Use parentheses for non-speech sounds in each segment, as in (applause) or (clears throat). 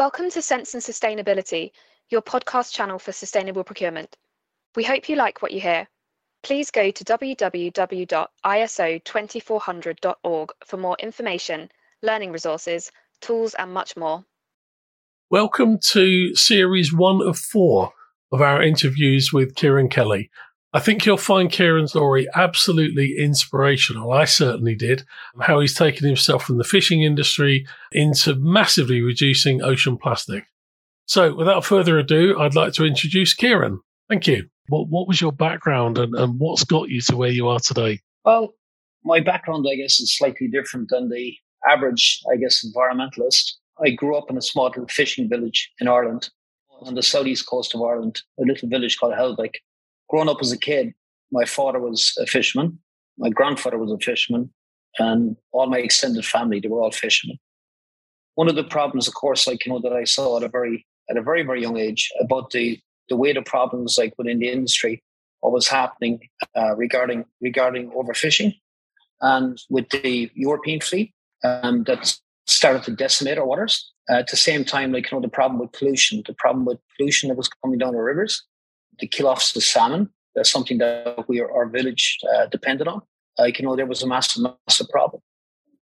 Welcome to Sense and Sustainability, your podcast channel for sustainable procurement. We hope you like what you hear. Please go to www.iso2400.org for more information, learning resources, tools, and much more. Welcome to series one of four of our interviews with Kieran Kelly. I think you'll find Kieran's story absolutely inspirational. I certainly did. How he's taken himself from the fishing industry into massively reducing ocean plastic. So, without further ado, I'd like to introduce Kieran. Thank you. What, what was your background and, and what's got you to where you are today? Well, my background, I guess, is slightly different than the average, I guess, environmentalist. I grew up in a small little fishing village in Ireland, on the southeast coast of Ireland, a little village called Helvick growing up as a kid, my father was a fisherman, my grandfather was a fisherman, and all my extended family, they were all fishermen. One of the problems, of course, like you know, that I saw at a very at a very, very young age about the the way the problems like within the industry, what was happening uh, regarding regarding overfishing, and with the European fleet um, that started to decimate our waters. Uh, at the same time, like you know, the problem with pollution, the problem with pollution that was coming down the rivers, the kill offs the salmon. That's something that we our village uh, depended on. Like you know, there was a massive, massive problem.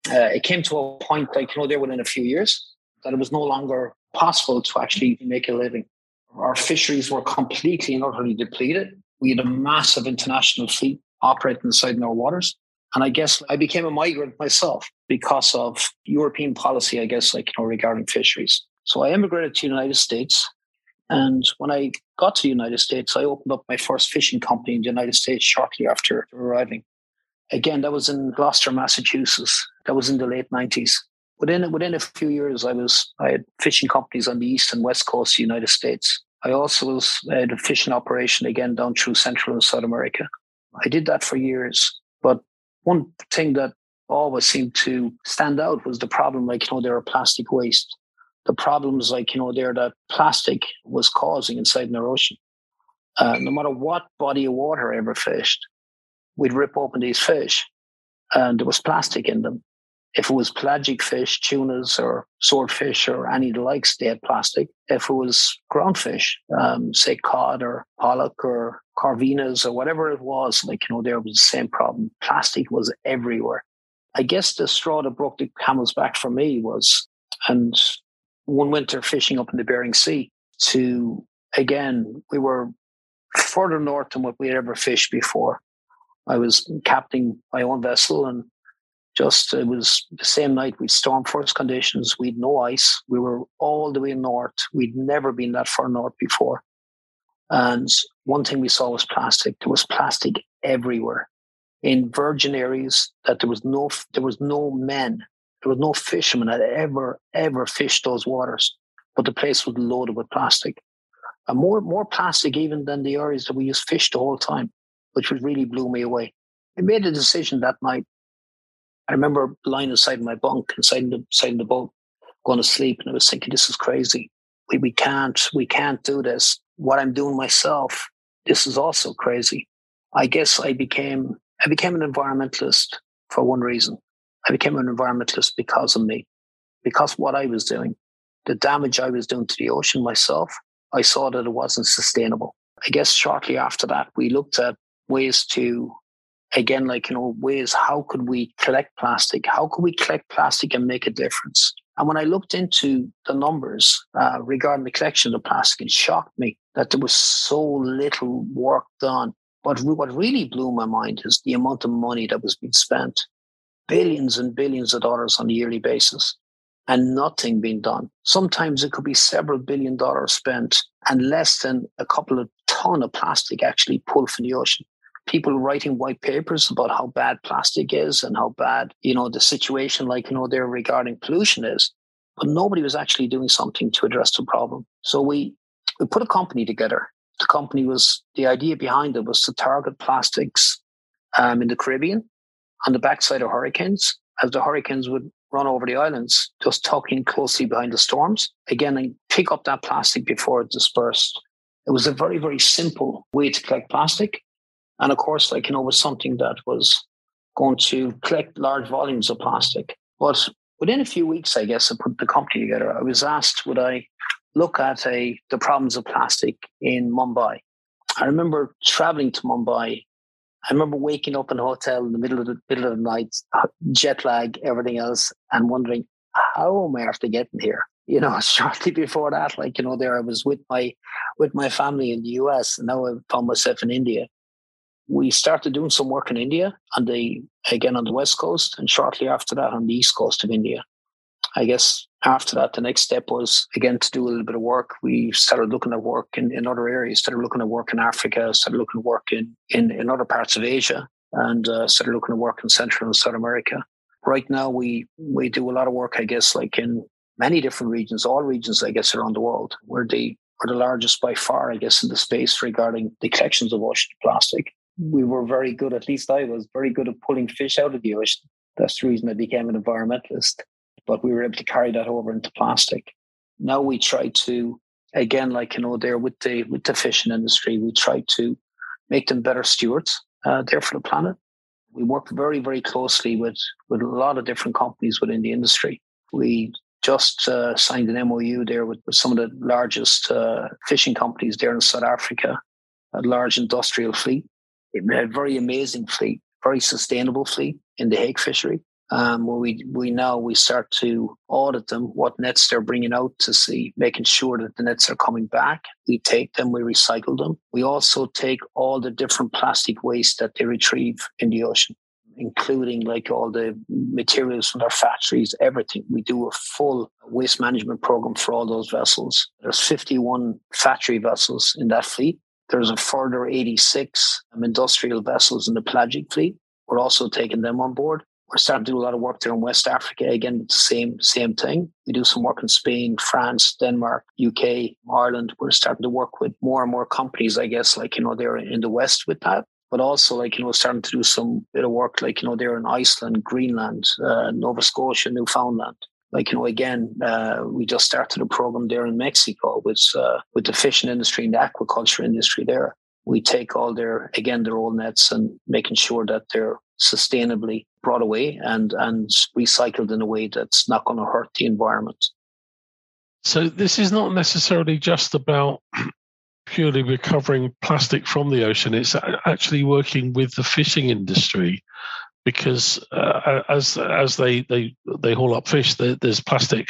Uh, it came to a point, like you know, there within a few years, that it was no longer possible to actually make a living. Our fisheries were completely and utterly depleted. We had a massive international fleet operating inside in our waters. And I guess I became a migrant myself because of European policy, I guess, like, you know, regarding fisheries. So I immigrated to the United States and when I got to the United States, I opened up my first fishing company in the United States shortly after arriving. Again, that was in Gloucester, Massachusetts. That was in the late 90s. Within, within a few years, I was I had fishing companies on the east and west coast of the United States. I also was I had a fishing operation again down through Central and South America. I did that for years. But one thing that always seemed to stand out was the problem, like, you know, there are plastic waste the problems like you know there that plastic was causing inside the ocean. Uh, no matter what body of water I ever fished, we'd rip open these fish, and there was plastic in them. If it was pelagic fish, tunas or swordfish or any of the likes, they had plastic. If it was groundfish, um, say cod or pollock or corvinas or whatever it was, like, you know, there was the same problem. Plastic was everywhere. I guess the straw that broke the camel's back for me was, and one winter fishing up in the Bering Sea to, again, we were further north than what we had ever fished before. I was captaining my own vessel and just it was the same night with storm force conditions. We'd no ice. We were all the way north. We'd never been that far north before. And one thing we saw was plastic. There was plastic everywhere in virgin areas that there was no there was no men there was no fisherman that ever, ever fished those waters, but the place was loaded with plastic. And more, more plastic even than the areas that we used fish the whole time, which really blew me away. I made a decision that night. I remember lying inside my bunk, inside the, inside the boat, going to sleep, and I was thinking, this is crazy. We, we can't, we can't do this. What I'm doing myself, this is also crazy. I guess I became, I became an environmentalist for one reason. I became an environmentalist because of me, because what I was doing, the damage I was doing to the ocean myself, I saw that it wasn't sustainable. I guess shortly after that, we looked at ways to, again, like, you know, ways how could we collect plastic? How could we collect plastic and make a difference? And when I looked into the numbers uh, regarding the collection of the plastic, it shocked me that there was so little work done. But what really blew my mind is the amount of money that was being spent billions and billions of dollars on a yearly basis and nothing being done. Sometimes it could be several billion dollars spent and less than a couple of ton of plastic actually pulled from the ocean. People writing white papers about how bad plastic is and how bad, you know, the situation like, you know, there regarding pollution is. But nobody was actually doing something to address the problem. So we, we put a company together. The company was, the idea behind it was to target plastics um, in the Caribbean on the backside of hurricanes as the hurricanes would run over the islands, just tucking closely behind the storms, again, and pick up that plastic before it dispersed. It was a very, very simple way to collect plastic. And of course, like, you know, was something that was going to collect large volumes of plastic. But within a few weeks, I guess, I put the company together. I was asked would I look at a the problems of plastic in Mumbai. I remember traveling to Mumbai. I remember waking up in a hotel in the middle of the middle of the night, jet lag, everything else, and wondering how am I after getting here? You know, (laughs) shortly before that, like you know, there I was with my with my family in the US, and now I found myself in India. We started doing some work in India, and the again on the west coast, and shortly after that on the east coast of India. I guess after that, the next step was again to do a little bit of work. We started looking at work in, in other areas, started looking at work in Africa, started looking at work in, in, in other parts of Asia, and uh, started looking at work in Central and South America. Right now, we we do a lot of work, I guess, like in many different regions, all regions, I guess, around the world. We're the we're the largest by far, I guess, in the space regarding the collections of ocean plastic. We were very good, at least I was very good at pulling fish out of the ocean. That's the reason I became an environmentalist but we were able to carry that over into plastic. Now we try to, again, like you know, there with the with the fishing industry, we try to make them better stewards uh, there for the planet. We work very, very closely with with a lot of different companies within the industry. We just uh, signed an MOU there with, with, some of the largest uh, fishing companies there in South Africa, a large industrial fleet, a very amazing fleet, very sustainable fleet in the hake fishery um, where we we now we start to audit them, what nets they're bringing out to see, making sure that the nets are coming back. We take them, we recycle them. We also take all the different plastic waste that they retrieve in the ocean, including like all the materials from their factories, everything. We do a full waste management program for all those vessels. There's 51 factory vessels in that fleet. There's a further 86 industrial vessels in the pelagic fleet. We're also taking them on board. We're starting to do a lot of work there in West Africa. Again, same same thing. We do some work in Spain, France, Denmark, UK, Ireland. We're starting to work with more and more companies, I guess, like, you know, they're in the West with that. But also, like, you know, starting to do some bit of work, like, you know, they're in Iceland, Greenland, uh, Nova Scotia, Newfoundland like you know again uh, we just started a program there in mexico with uh, with the fishing industry and the aquaculture industry there we take all their again their old nets and making sure that they're sustainably brought away and and recycled in a way that's not going to hurt the environment. So this is not necessarily just about (clears throat) purely recovering plastic from the ocean. It's actually working with the fishing industry because uh, as as they they they haul up fish, there's plastic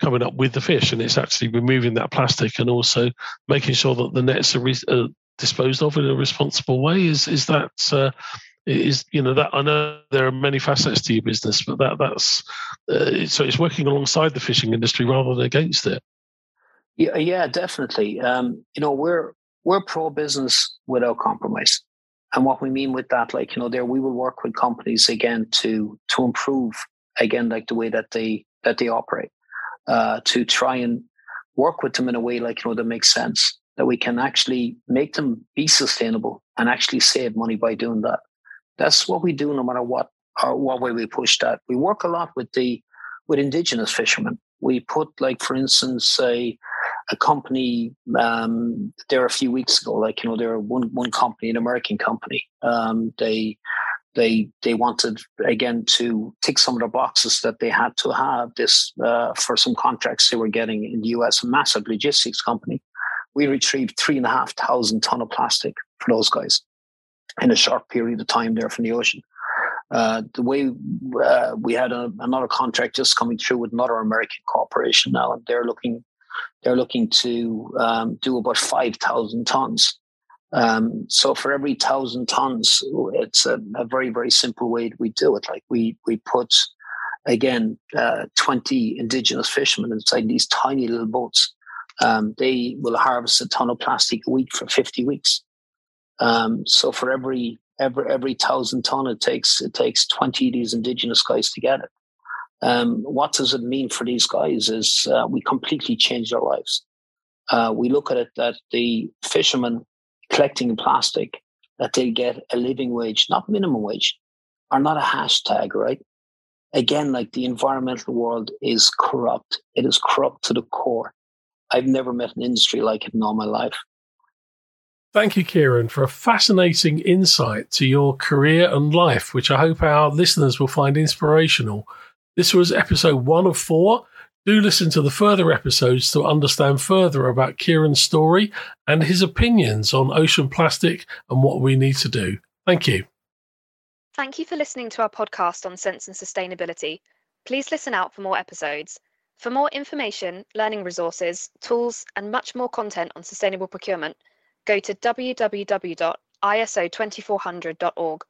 coming up with the fish, and it's actually removing that plastic and also making sure that the nets are, re- uh, disposed of in a responsible way. Is is that uh, is you know that I know there are many facets to your business, but that that's uh, so it's working alongside the fishing industry rather than against it. Yeah, yeah, definitely. Um, you know, we're we're pro business without compromise, and what we mean with that, like you know, there we will work with companies again to to improve again like the way that they that they operate, uh, to try and work with them in a way like you know that makes sense that we can actually make them be sustainable and actually save money by doing that. That's what we do no matter what or what way we push that. We work a lot with the with indigenous fishermen. We put like for instance a a company um, there a few weeks ago, like you know, there one one company, an American company. Um, they they they wanted again to tick some of the boxes that they had to have this uh, for some contracts they were getting in the US, a massive logistics company. We retrieved three and a half thousand ton of plastic for those guys in a short period of time there from the ocean. Uh, the way uh, we had a, another contract just coming through with another American corporation now, and they're looking they're looking to um, do about five thousand tons. Um, so for every thousand tons, it's a, a, very very simple way we do it. Like we we put again uh, twenty indigenous fishermen inside these tiny little boats. Um, they will harvest a ton of plastic a week for fifty weeks. Um, so for every every every thousand ton it takes it takes 20 of these indigenous guys to get it. Um, what does it mean for these guys is uh, we completely change their lives. Uh, we look at it that the fishermen collecting plastic that they get a living wage, not minimum wage, are not a hashtag, right? Again, like the environmental world is corrupt. It is corrupt to the core. I've never met an industry like it in all my life. Thank you, Kieran, for a fascinating insight to your career and life, which I hope our listeners will find inspirational. This was episode one of four. Do listen to the further episodes to understand further about Kieran's story and his opinions on ocean plastic and what we need to do. Thank you. Thank you for listening to our podcast on sense and sustainability. Please listen out for more episodes. For more information, learning resources, tools, and much more content on sustainable procurement, go to www.iso2400.org.